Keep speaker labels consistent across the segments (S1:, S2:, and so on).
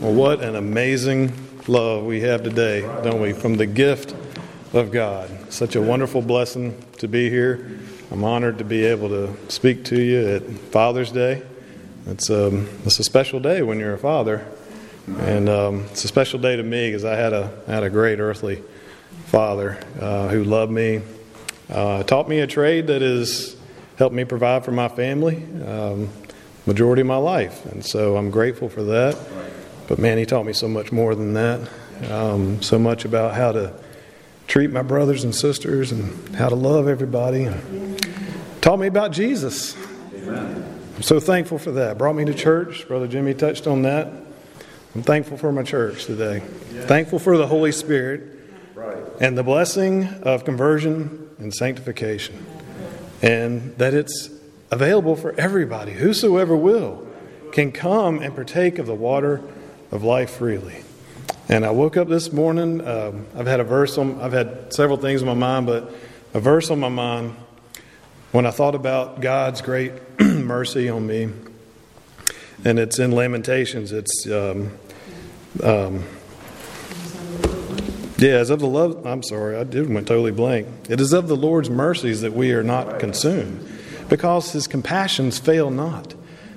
S1: Well, what an amazing love we have today, don't we? From the gift of God. Such a wonderful blessing to be here. I'm honored to be able to speak to you at Father's Day. It's, um, it's a special day when you're a father. And um, it's a special day to me because I had a, had a great earthly father uh, who loved me, uh, taught me a trade that has helped me provide for my family um, majority of my life. And so I'm grateful for that. But man, he taught me so much more than that. Um, so much about how to treat my brothers and sisters and how to love everybody. Taught me about Jesus. I'm so thankful for that. Brought me to church. Brother Jimmy touched on that. I'm thankful for my church today. Thankful for the Holy Spirit and the blessing of conversion and sanctification. And that it's available for everybody. Whosoever will can come and partake of the water of life freely. And I woke up this morning. Um, I've had a verse on, I've had several things in my mind, but a verse on my mind when I thought about God's great mercy on me. And it's in Lamentations. It's, um, um, yeah, it's of the love. I'm sorry, I did went totally blank. It is of the Lord's mercies that we are not consumed, because his compassions fail not.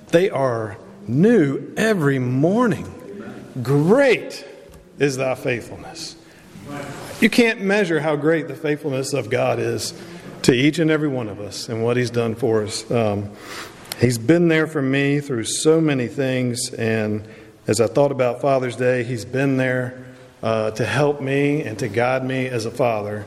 S1: They are new every morning. Great is thy faithfulness. You can't measure how great the faithfulness of God is to each and every one of us and what He's done for us. Um, he's been there for me through so many things, and as I thought about Father's Day, He's been there uh, to help me and to guide me as a father.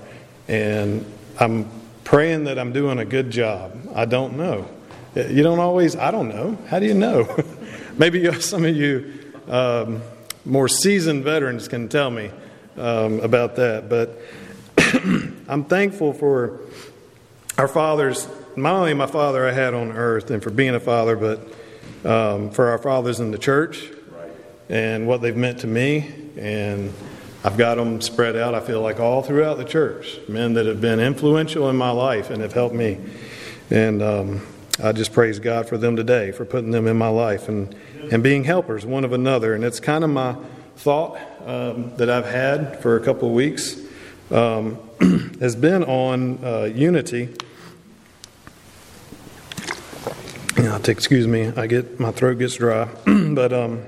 S1: And I'm praying that I'm doing a good job. I don't know. You don't always, I don't know. How do you know? Maybe some of you. Um, more seasoned veterans can tell me um, about that. But I'm thankful for our fathers, not only my father I had on earth and for being a father, but um, for our fathers in the church and what they've meant to me. And I've got them spread out, I feel like, all throughout the church. Men that have been influential in my life and have helped me. And um, I just praise God for them today, for putting them in my life and, and being helpers one of another. And it's kind of my thought um, that I've had for a couple of weeks um, has been on uh, unity. Excuse me, I get my throat gets dry, but um,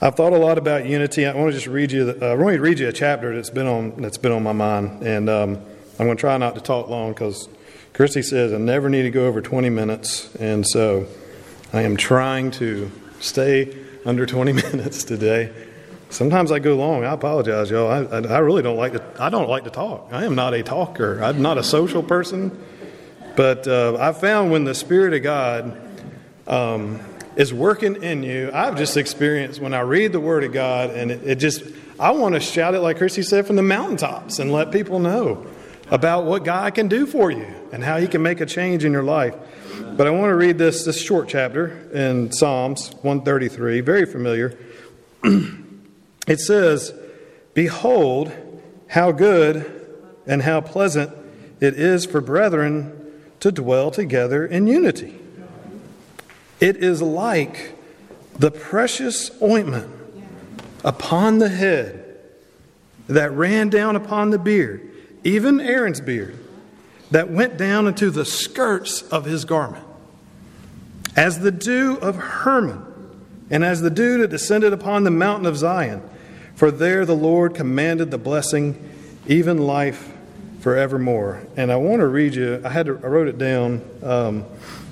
S1: I've thought a lot about unity. I want to just read you. The, uh, I want to read you a chapter that's been on that's been on my mind, and um, I'm going to try not to talk long because Christy says I never need to go over 20 minutes, and so I am trying to stay under 20 minutes today. Sometimes I go long. I apologize, y'all. I, I, I, really don't like to. I don't like to talk. I am not a talker. I'm not a social person. But uh, I found when the Spirit of God um, is working in you, I've just experienced when I read the Word of God, and it, it just I want to shout it like Christy said from the mountaintops and let people know about what God can do for you and how He can make a change in your life. But I want to read this, this short chapter in Psalms 133, very familiar. it says, Behold, how good and how pleasant it is for brethren to dwell together in unity. It is like the precious ointment upon the head that ran down upon the beard even Aaron's beard, that went down into the skirts of his garment, as the dew of Hermon, and as the dew that descended upon the mountain of Zion. For there the Lord commanded the blessing, even life forevermore. And I want to read you, I, had to, I wrote it down, um,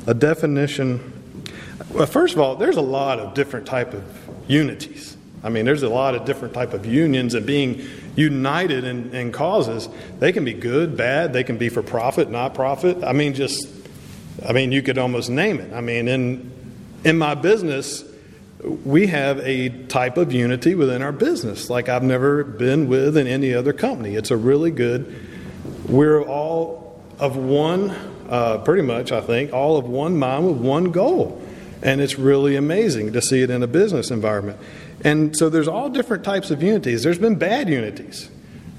S1: a definition. Well, first of all, there's a lot of different type of unities. I mean, there's a lot of different type of unions and being united in, in causes. They can be good, bad. They can be for profit, not profit. I mean, just, I mean, you could almost name it. I mean, in in my business, we have a type of unity within our business like I've never been with in any other company. It's a really good. We're all of one, uh, pretty much, I think, all of one mind with one goal. And it's really amazing to see it in a business environment. And so there's all different types of unities. There's been bad unities.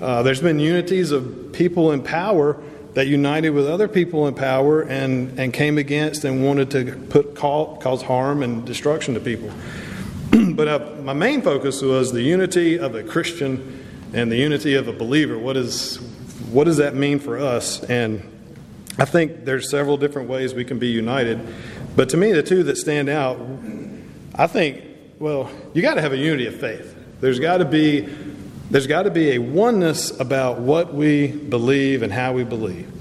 S1: Uh, there's been unities of people in power that united with other people in power and, and came against and wanted to put call, cause harm and destruction to people. but uh, my main focus was the unity of a Christian and the unity of a believer. What is what does that mean for us? And I think there's several different ways we can be united. But to me, the two that stand out, I think, well, you got to have a unity of faith. There's got to be there's got to be a oneness about what we believe and how we believe.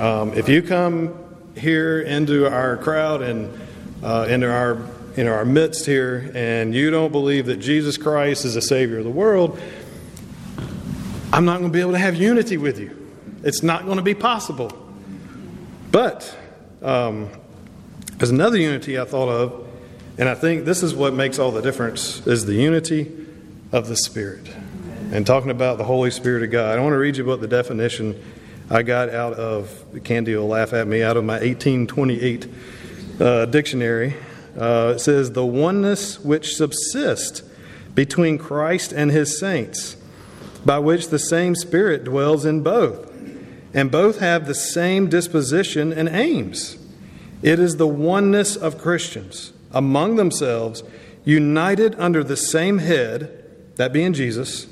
S1: Um, if you come here into our crowd and uh, into our in our midst here, and you don't believe that Jesus Christ is the Savior of the world, I'm not going to be able to have unity with you. It's not going to be possible. But um, there's another unity I thought of, and I think this is what makes all the difference: is the unity of the Spirit. And talking about the Holy Spirit of God, I want to read you what the definition I got out of. Candy will laugh at me out of my 1828 uh, dictionary. Uh, it says, The oneness which subsists between Christ and his saints, by which the same Spirit dwells in both, and both have the same disposition and aims. It is the oneness of Christians among themselves, united under the same head, that being Jesus,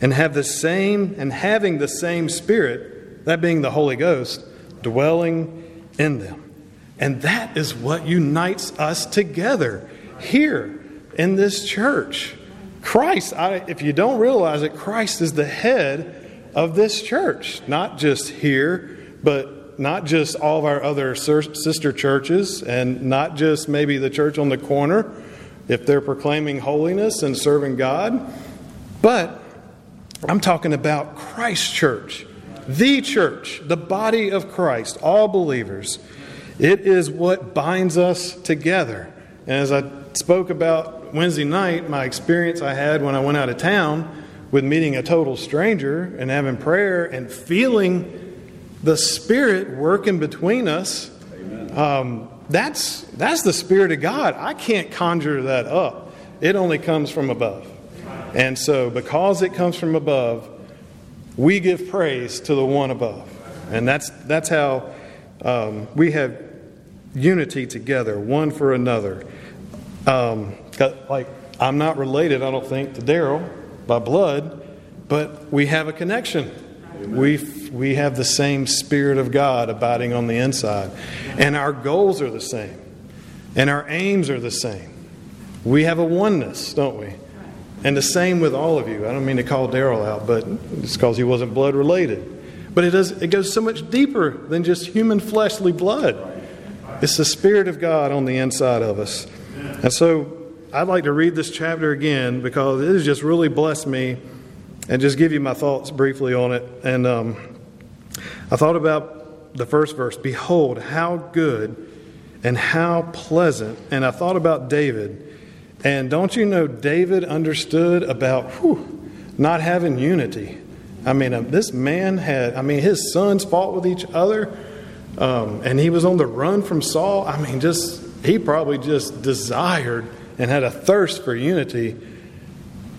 S1: and have the same and having the same Spirit, that being the Holy Ghost, dwelling in them. And that is what unites us together here in this church. Christ, I, if you don't realize it, Christ is the head of this church, not just here, but not just all of our other sister churches, and not just maybe the church on the corner if they're proclaiming holiness and serving God, but I'm talking about Christ Church, the church, the body of Christ, all believers. It is what binds us together. And as I spoke about Wednesday night, my experience I had when I went out of town with meeting a total stranger and having prayer and feeling the Spirit working between us, um, that's, that's the Spirit of God. I can't conjure that up, it only comes from above. And so, because it comes from above, we give praise to the one above. And that's, that's how um, we have unity together, one for another. Um, like, I'm not related, I don't think, to Daryl by blood, but we have a connection. We we have the same Spirit of God abiding on the inside. And our goals are the same. And our aims are the same. We have a oneness, don't we? And the same with all of you. I don't mean to call Daryl out, but it's because he wasn't blood related. But it, does, it goes so much deeper than just human fleshly blood. It's the Spirit of God on the inside of us. And so I'd like to read this chapter again because it has just really blessed me and just give you my thoughts briefly on it. And um, I thought about the first verse Behold, how good and how pleasant. And I thought about David. And don't you know, David understood about whew, not having unity. I mean, um, this man had, I mean, his sons fought with each other, um, and he was on the run from Saul. I mean, just, he probably just desired and had a thirst for unity.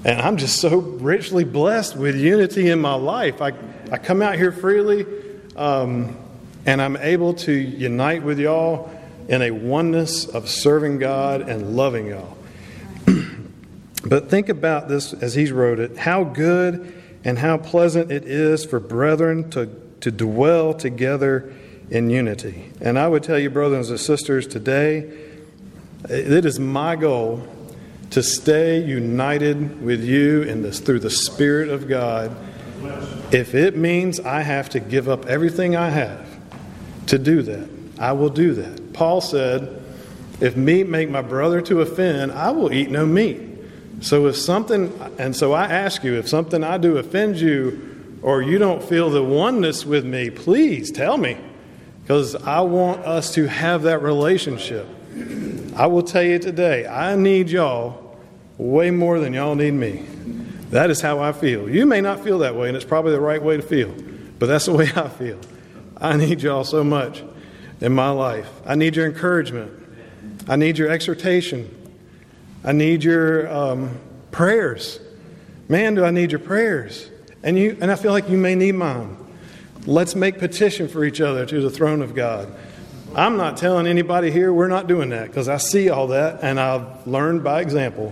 S1: And I'm just so richly blessed with unity in my life. I, I come out here freely, um, and I'm able to unite with y'all in a oneness of serving God and loving y'all. But think about this as he's wrote it how good and how pleasant it is for brethren to, to dwell together in unity. And I would tell you, brothers and sisters, today, it is my goal to stay united with you in this through the Spirit of God. If it means I have to give up everything I have to do that, I will do that. Paul said, If meat make my brother to offend, I will eat no meat. So if something, and so I ask you, if something I do offends you or you don't feel the oneness with me, please tell me because I want us to have that relationship. I will tell you today, I need y'all way more than y'all need me. That is how I feel. You may not feel that way, and it's probably the right way to feel, but that's the way I feel. I need y'all so much in my life. I need your encouragement, I need your exhortation. I need your um, prayers. Man, do I need your prayers. And, you, and I feel like you may need mine. Let's make petition for each other to the throne of God. I'm not telling anybody here we're not doing that because I see all that and I've learned by example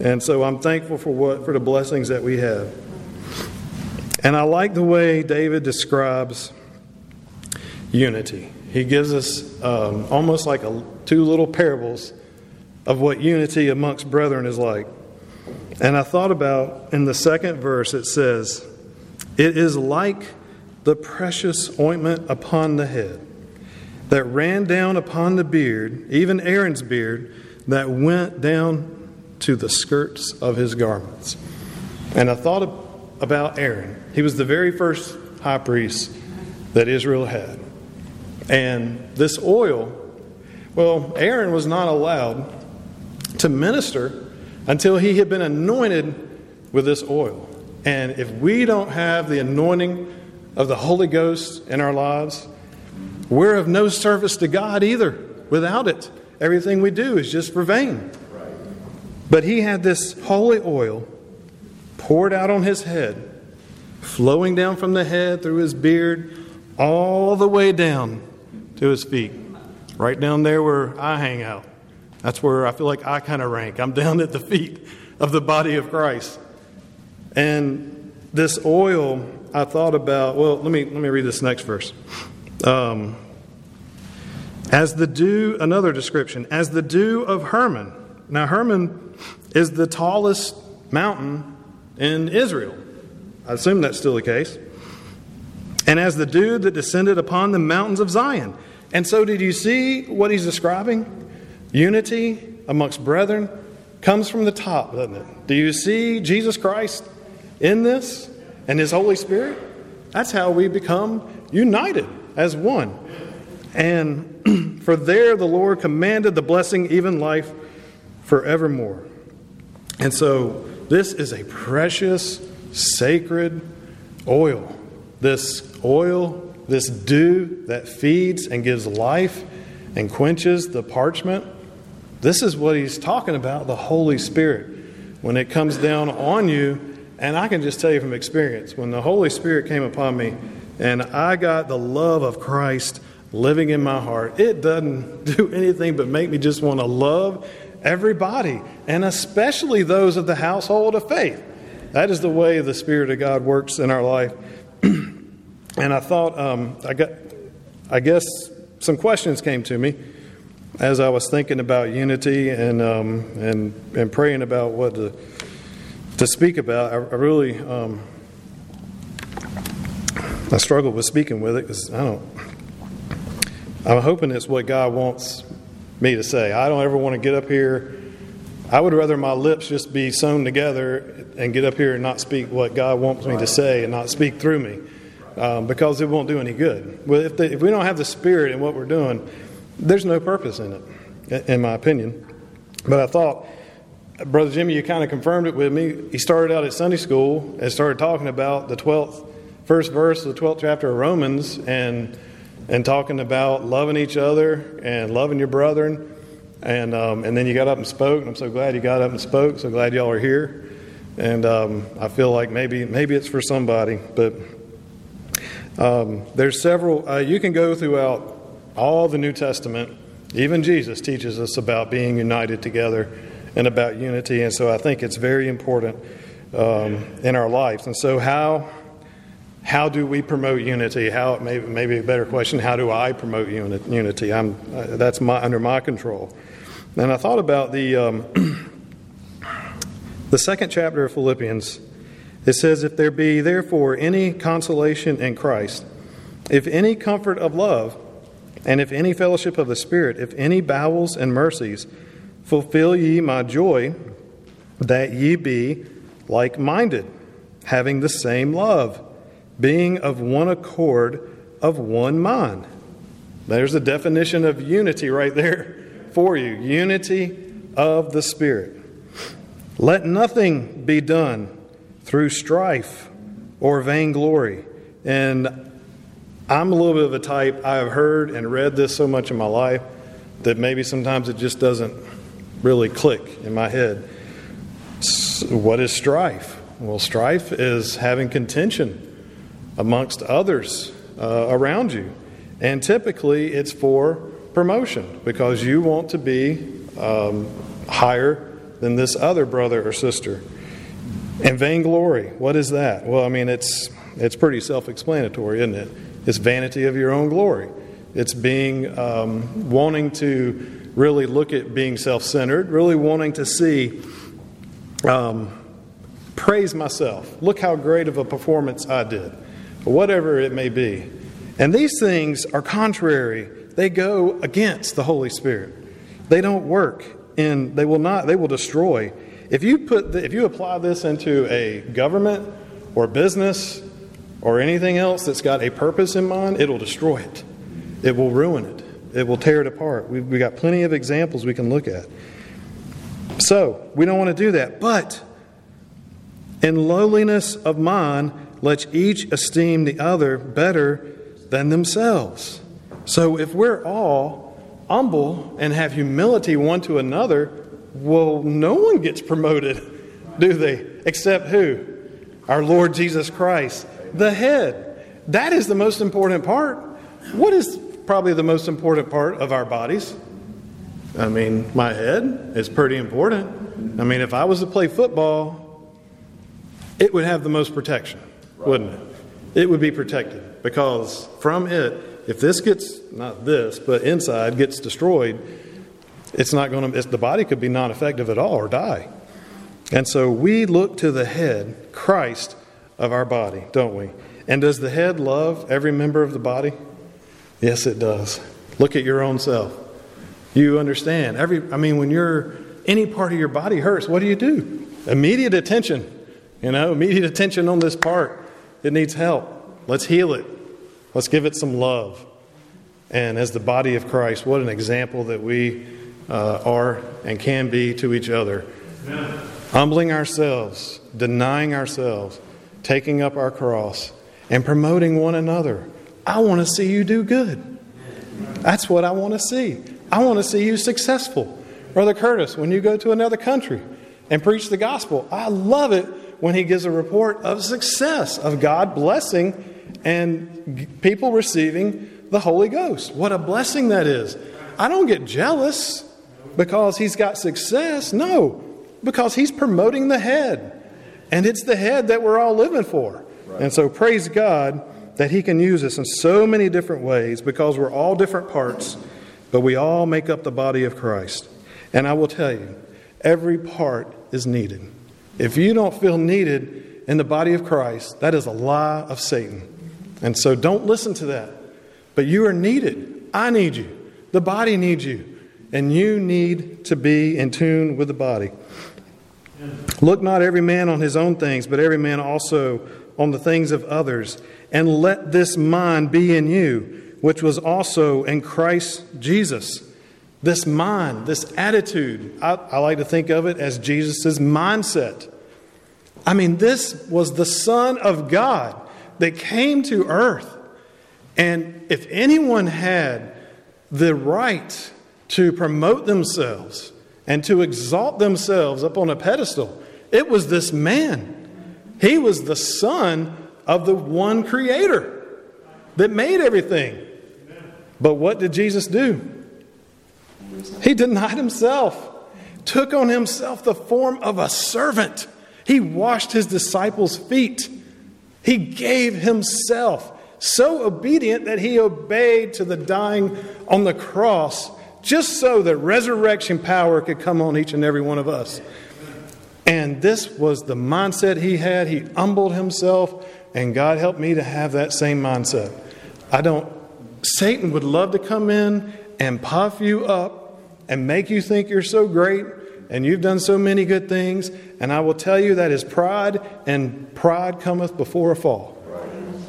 S1: And so I'm thankful for what for the blessings that we have. And I like the way David describes unity. He gives us um, almost like a, two little parables of what unity amongst brethren is like. And I thought about in the second verse, it says, It is like the precious ointment upon the head that ran down upon the beard, even Aaron's beard, that went down to the skirts of his garments. And I thought about Aaron. He was the very first high priest that Israel had. And this oil, well, Aaron was not allowed to minister until he had been anointed with this oil. And if we don't have the anointing of the Holy Ghost in our lives, we're of no service to God either without it. Everything we do is just for vain. But he had this holy oil poured out on his head, flowing down from the head through his beard, all the way down to his feet, right down there where I hang out. That's where I feel like I kind of rank. I'm down at the feet of the body of Christ. And this oil, I thought about, well, let me, let me read this next verse. Um, as the dew, another description, as the dew of Hermon. Now, Hermon is the tallest mountain in Israel. I assume that's still the case. And as the dew that descended upon the mountains of Zion. And so, did you see what he's describing? Unity amongst brethren comes from the top, doesn't it? Do you see Jesus Christ in this and His Holy Spirit? That's how we become united as one. And for there the Lord commanded the blessing, even life forevermore. And so this is a precious, sacred oil. This oil, this dew that feeds and gives life and quenches the parchment this is what he's talking about the Holy Spirit. When it comes down on you, and I can just tell you from experience, when the Holy Spirit came upon me and I got the love of Christ living in my heart, it doesn't do anything but make me just want to love everybody, and especially those of the household of faith. That is the way the Spirit of God works in our life. and I thought, um, I got, I guess some questions came to me as I was thinking about unity and um, and and praying about what to to speak about, I, I really um, I struggled with speaking with it because I don't. I'm hoping it's what God wants me to say. I don't ever want to get up here. I would rather my lips just be sewn together and get up here and not speak what God wants me to say and not speak through me, um, because it won't do any good. Well, if, the, if we don't have the Spirit in what we're doing there's no purpose in it, in my opinion. But I thought, Brother Jimmy, you kind of confirmed it with me. He started out at Sunday school and started talking about the 12th, first verse of the 12th chapter of Romans and, and talking about loving each other and loving your brethren. And, um, and then you got up and spoke, and I'm so glad you got up and spoke. So glad y'all are here. And um, I feel like maybe, maybe it's for somebody. But um, there's several, uh, you can go throughout all the New Testament, even Jesus teaches us about being united together and about unity. And so I think it's very important um, in our lives. And so, how how do we promote unity? How maybe, maybe a better question: How do I promote uni- unity? I'm uh, that's my under my control. And I thought about the um, the second chapter of Philippians. It says, "If there be therefore any consolation in Christ, if any comfort of love." And if any fellowship of the Spirit, if any bowels and mercies, fulfill ye my joy, that ye be like minded, having the same love, being of one accord, of one mind. There's a definition of unity right there for you unity of the Spirit. Let nothing be done through strife or vainglory. And I'm a little bit of a type, I have heard and read this so much in my life that maybe sometimes it just doesn't really click in my head. What is strife? Well, strife is having contention amongst others uh, around you. And typically it's for promotion because you want to be um, higher than this other brother or sister. And vainglory, what is that? Well, I mean, it's, it's pretty self explanatory, isn't it? It's vanity of your own glory. It's being, um, wanting to really look at being self centered, really wanting to see, um, praise myself. Look how great of a performance I did, whatever it may be. And these things are contrary, they go against the Holy Spirit. They don't work, and they will not, they will destroy. If you, put the, if you apply this into a government or business or anything else that's got a purpose in mind, it'll destroy it. It will ruin it. It will tear it apart. We've, we've got plenty of examples we can look at. So, we don't want to do that. But, in lowliness of mind, let each esteem the other better than themselves. So, if we're all humble and have humility one to another, well, no one gets promoted, do they? Except who? Our Lord Jesus Christ, the head. That is the most important part. What is probably the most important part of our bodies? I mean, my head is pretty important. I mean, if I was to play football, it would have the most protection, wouldn't it? It would be protected because from it, if this gets, not this, but inside gets destroyed, it's not going to, the body could be non effective at all or die. And so we look to the head, Christ, of our body, don't we? And does the head love every member of the body? Yes, it does. Look at your own self. You understand. Every I mean when you're any part of your body hurts, what do you do? Immediate attention. You know, immediate attention on this part. It needs help. Let's heal it. Let's give it some love. And as the body of Christ, what an example that we uh, are and can be to each other. Amen. Humbling ourselves, denying ourselves, taking up our cross, and promoting one another. I want to see you do good. That's what I want to see. I want to see you successful. Brother Curtis, when you go to another country and preach the gospel, I love it when he gives a report of success, of God blessing and people receiving the Holy Ghost. What a blessing that is. I don't get jealous because he's got success. No, because he's promoting the head. And it's the head that we're all living for. Right. And so praise God that he can use us in so many different ways because we're all different parts, but we all make up the body of Christ. And I will tell you, every part is needed. If you don't feel needed in the body of Christ, that is a lie of Satan. And so don't listen to that. But you are needed. I need you. The body needs you. And you need to be in tune with the body. Look not every man on his own things, but every man also on the things of others. And let this mind be in you, which was also in Christ Jesus. This mind, this attitude, I, I like to think of it as Jesus' mindset. I mean, this was the Son of God that came to earth. And if anyone had the right to promote themselves and to exalt themselves up on a pedestal, it was this man. He was the son of the one creator that made everything. But what did Jesus do? He denied himself, took on himself the form of a servant. He washed his disciples' feet. He gave himself so obedient that he obeyed to the dying on the cross just so that resurrection power could come on each and every one of us. And this was the mindset he had. He humbled himself, and God helped me to have that same mindset. I don't, Satan would love to come in and puff you up and make you think you're so great and you've done so many good things. And I will tell you that is pride, and pride cometh before a fall.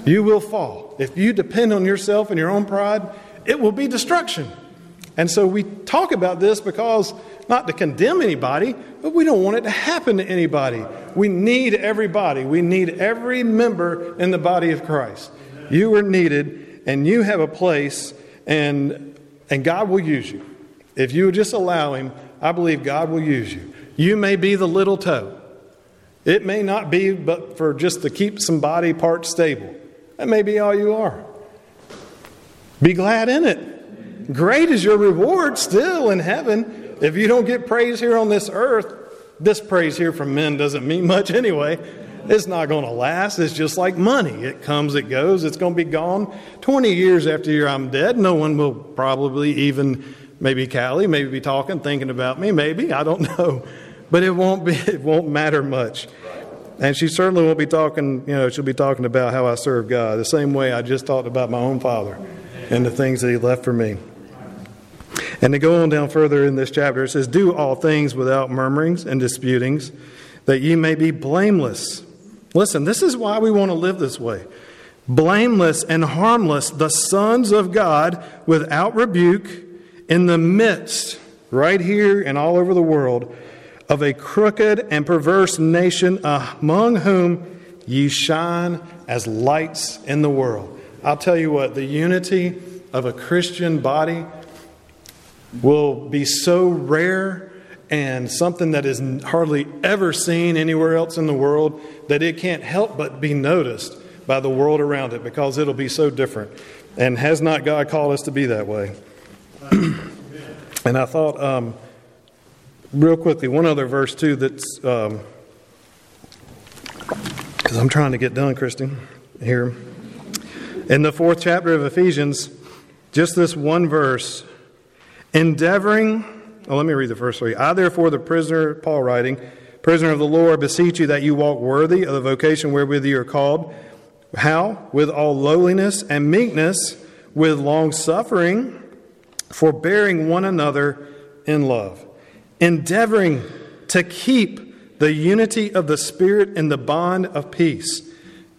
S1: You will fall. If you depend on yourself and your own pride, it will be destruction. And so we talk about this because not to condemn anybody, but we don't want it to happen to anybody. We need everybody. We need every member in the body of Christ. You are needed and you have a place and and God will use you. If you just allow him, I believe God will use you. You may be the little toe. It may not be but for just to keep some body parts stable. That may be all you are. Be glad in it. Great is your reward still in heaven. If you don't get praise here on this earth, this praise here from men doesn't mean much anyway. It's not going to last. It's just like money. It comes, it goes, it's going to be gone. 20 years after I'm dead, no one will probably even, maybe Callie, maybe be talking, thinking about me, maybe, I don't know. But it won't be, it won't matter much. And she certainly won't be talking, you know, she'll be talking about how I serve God, the same way I just talked about my own father and the things that he left for me. And to go on down further in this chapter, it says, Do all things without murmurings and disputings, that ye may be blameless. Listen, this is why we want to live this way. Blameless and harmless, the sons of God, without rebuke, in the midst, right here and all over the world, of a crooked and perverse nation among whom ye shine as lights in the world. I'll tell you what, the unity of a Christian body will be so rare and something that is hardly ever seen anywhere else in the world that it can't help but be noticed by the world around it because it'll be so different. And has not God called us to be that way? and I thought, um, real quickly, one other verse too that's because um, I'm trying to get done, Christy, here. In the fourth chapter of Ephesians, just this one verse, endeavoring, oh, let me read the first three. I, therefore, the prisoner, Paul writing, prisoner of the Lord, beseech you that you walk worthy of the vocation wherewith you are called. How? With all lowliness and meekness, with long suffering, forbearing one another in love, endeavoring to keep the unity of the Spirit in the bond of peace.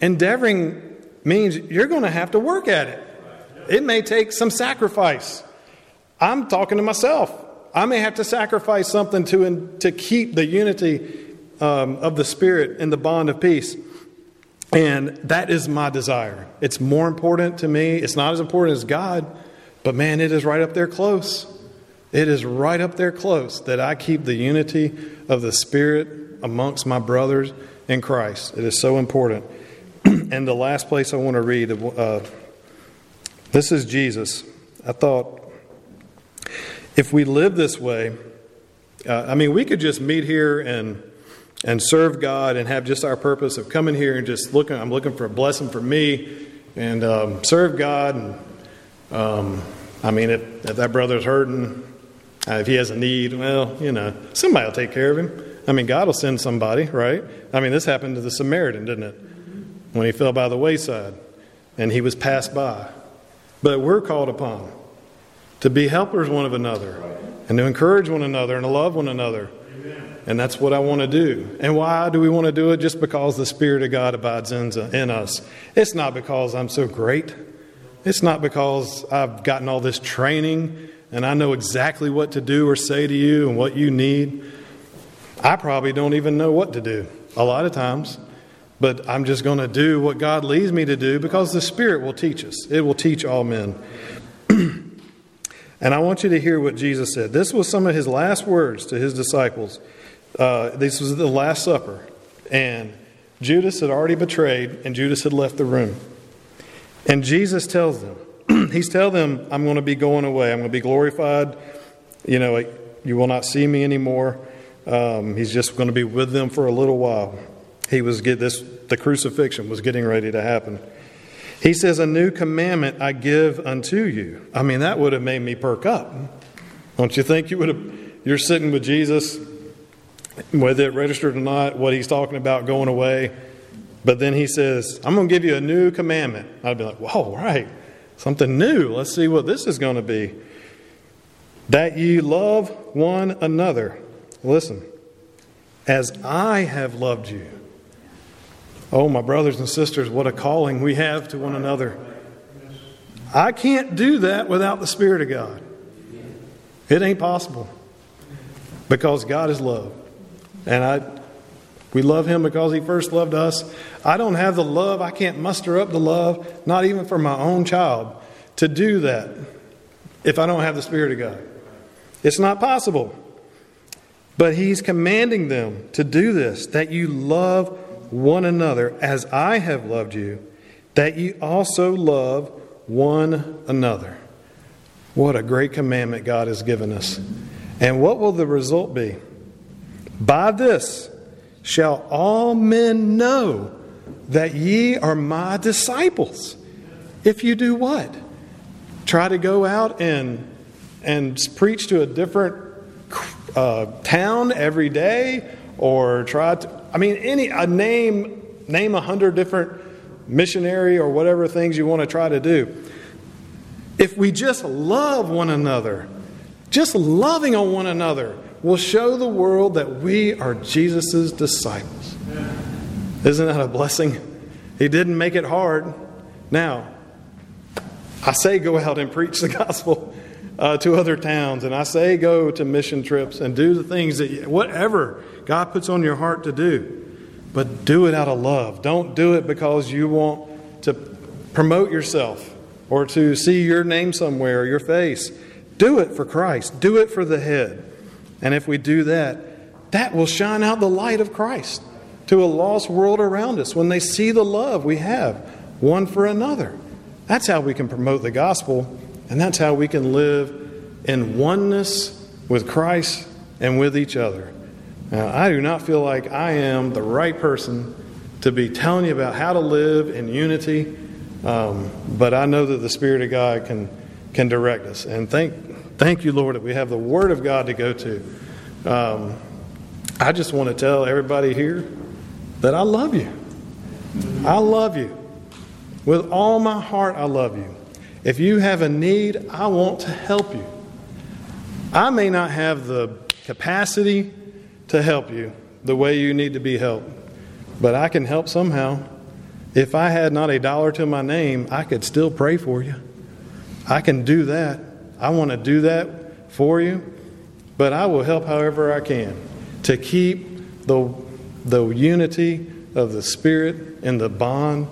S1: Endeavoring means you're going to have to work at it. It may take some sacrifice. I'm talking to myself. I may have to sacrifice something to, to keep the unity um, of the Spirit in the bond of peace. And that is my desire. It's more important to me. It's not as important as God, but man, it is right up there close. It is right up there close that I keep the unity of the Spirit amongst my brothers in Christ. It is so important. and the last place I want to read, uh, this is Jesus. I thought if we live this way, uh, I mean, we could just meet here and and serve God and have just our purpose of coming here and just looking. I'm looking for a blessing for me and um, serve God. And um, I mean, if, if, that brother's hurting, uh, if he has a need, well, you know, somebody will take care of him. I mean, God will send somebody, right? I mean, this happened to the Samaritan, didn't it? when he fell by the wayside and he was passed by. But we're called upon to be helpers one of another and to encourage one another and to love one another. And that's what I want to do. And why do we want to do it? Just because the Spirit of God abides in, us. It's not because I'm so great. It's not because I've gotten all this training and I know exactly what to do or say to you and what you need. I probably don't even know what to do a lot of times. But I'm just going to do what God leads me to do because the Spirit will teach us. It will teach all men. And I want you to hear what Jesus said. This was some of his last words to his disciples. Uh, this was the Last Supper. And Judas had already betrayed, and Judas had left the room. And Jesus tells them, He's telling them, I'm going to be going away. I'm going to be glorified. You know, you will not see me anymore. Um, he's just going to be with them for a little while he was get this the crucifixion was getting ready to happen. He says, "A new commandment I give unto you." I mean, that would have made me perk up. Don't you think you would have? You're sitting with Jesus, whether it registered or not, what he's talking about going away. But then he says, "I'm going to give you a new commandment." I'd be like, "Whoa, right, something new. Let's see what this is going to be." That ye love one another. Listen, as I have loved you. Oh, my brothers and sisters, what a calling we have to one another. I can't do that without the Spirit of God. It ain't possible because God is love. And I, we love Him because He first loved us. I don't have the love, I can't muster up the love, not even for my own child, to do that if I don't have the Spirit of God. It's not possible. But He's commanding them to do this, that you love one another as I have loved you, that ye also love one another. What a great commandment God has given us. And what will the result be? By this shall all men know that ye are my disciples. If you do what? Try to go out and and preach to a different uh, town every day, or try to. I mean, any a name name a hundred different missionary or whatever things you want to try to do. If we just love one another, just loving on one another will show the world that we are Jesus' disciples. Isn't that a blessing? He didn't make it hard. Now, I say go out and preach the gospel uh, to other towns, and I say go to mission trips and do the things that, whatever God puts on your heart to do. But do it out of love. Don't do it because you want to promote yourself or to see your name somewhere your face. Do it for Christ. Do it for the head. And if we do that, that will shine out the light of Christ to a lost world around us when they see the love we have one for another. That's how we can promote the gospel, and that's how we can live in oneness with Christ and with each other. Now, I do not feel like I am the right person to be telling you about how to live in unity, um, but I know that the Spirit of God can, can direct us. And thank, thank you, Lord, that we have the Word of God to go to. Um, I just want to tell everybody here that I love you. I love you. With all my heart, I love you. If you have a need, I want to help you. I may not have the capacity to help you the way you need to be helped. But I can help somehow. If I had not a dollar to my name, I could still pray for you. I can do that. I want to do that for you, but I will help however I can to keep the, the unity of the Spirit and the bond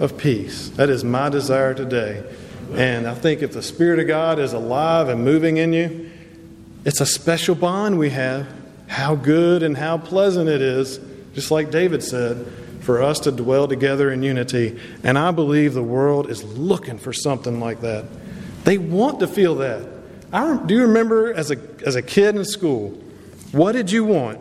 S1: of peace. That is my desire today. And I think if the Spirit of God is alive and moving in you, it's a special bond we have how good and how pleasant it is, just like David said, for us to dwell together in unity. And I believe the world is looking for something like that. They want to feel that. I, do you remember as a, as a kid in school, what did you want?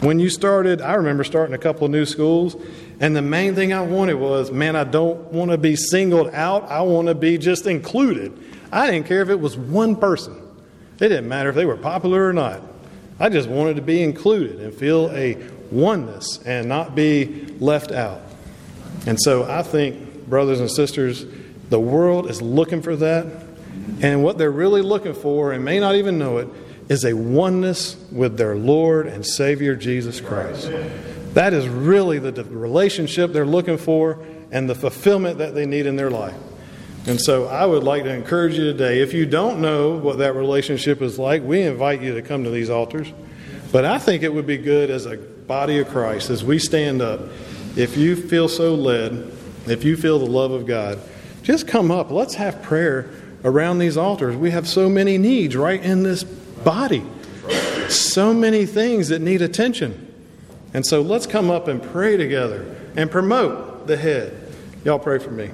S1: When you started, I remember starting a couple of new schools, and the main thing I wanted was, man, I don't want to be singled out. I want to be just included. I didn't care if it was one person. It didn't matter if they were popular or not. I just wanted to be included and feel a oneness and not be left out. And so I think, brothers and sisters, the world is looking for that. And what they're really looking for, and may not even know it, is a oneness with their Lord and Savior Jesus Christ. That is really the relationship they're looking for and the fulfillment that they need in their life. And so I would like to encourage you today if you don't know what that relationship is like, we invite you to come to these altars. But I think it would be good as a body of Christ, as we stand up, if you feel so led, if you feel the love of God, just come up. Let's have prayer around these altars. We have so many needs right in this body, so many things that need attention. And so let's come up and pray together and promote the head. Y'all pray for me.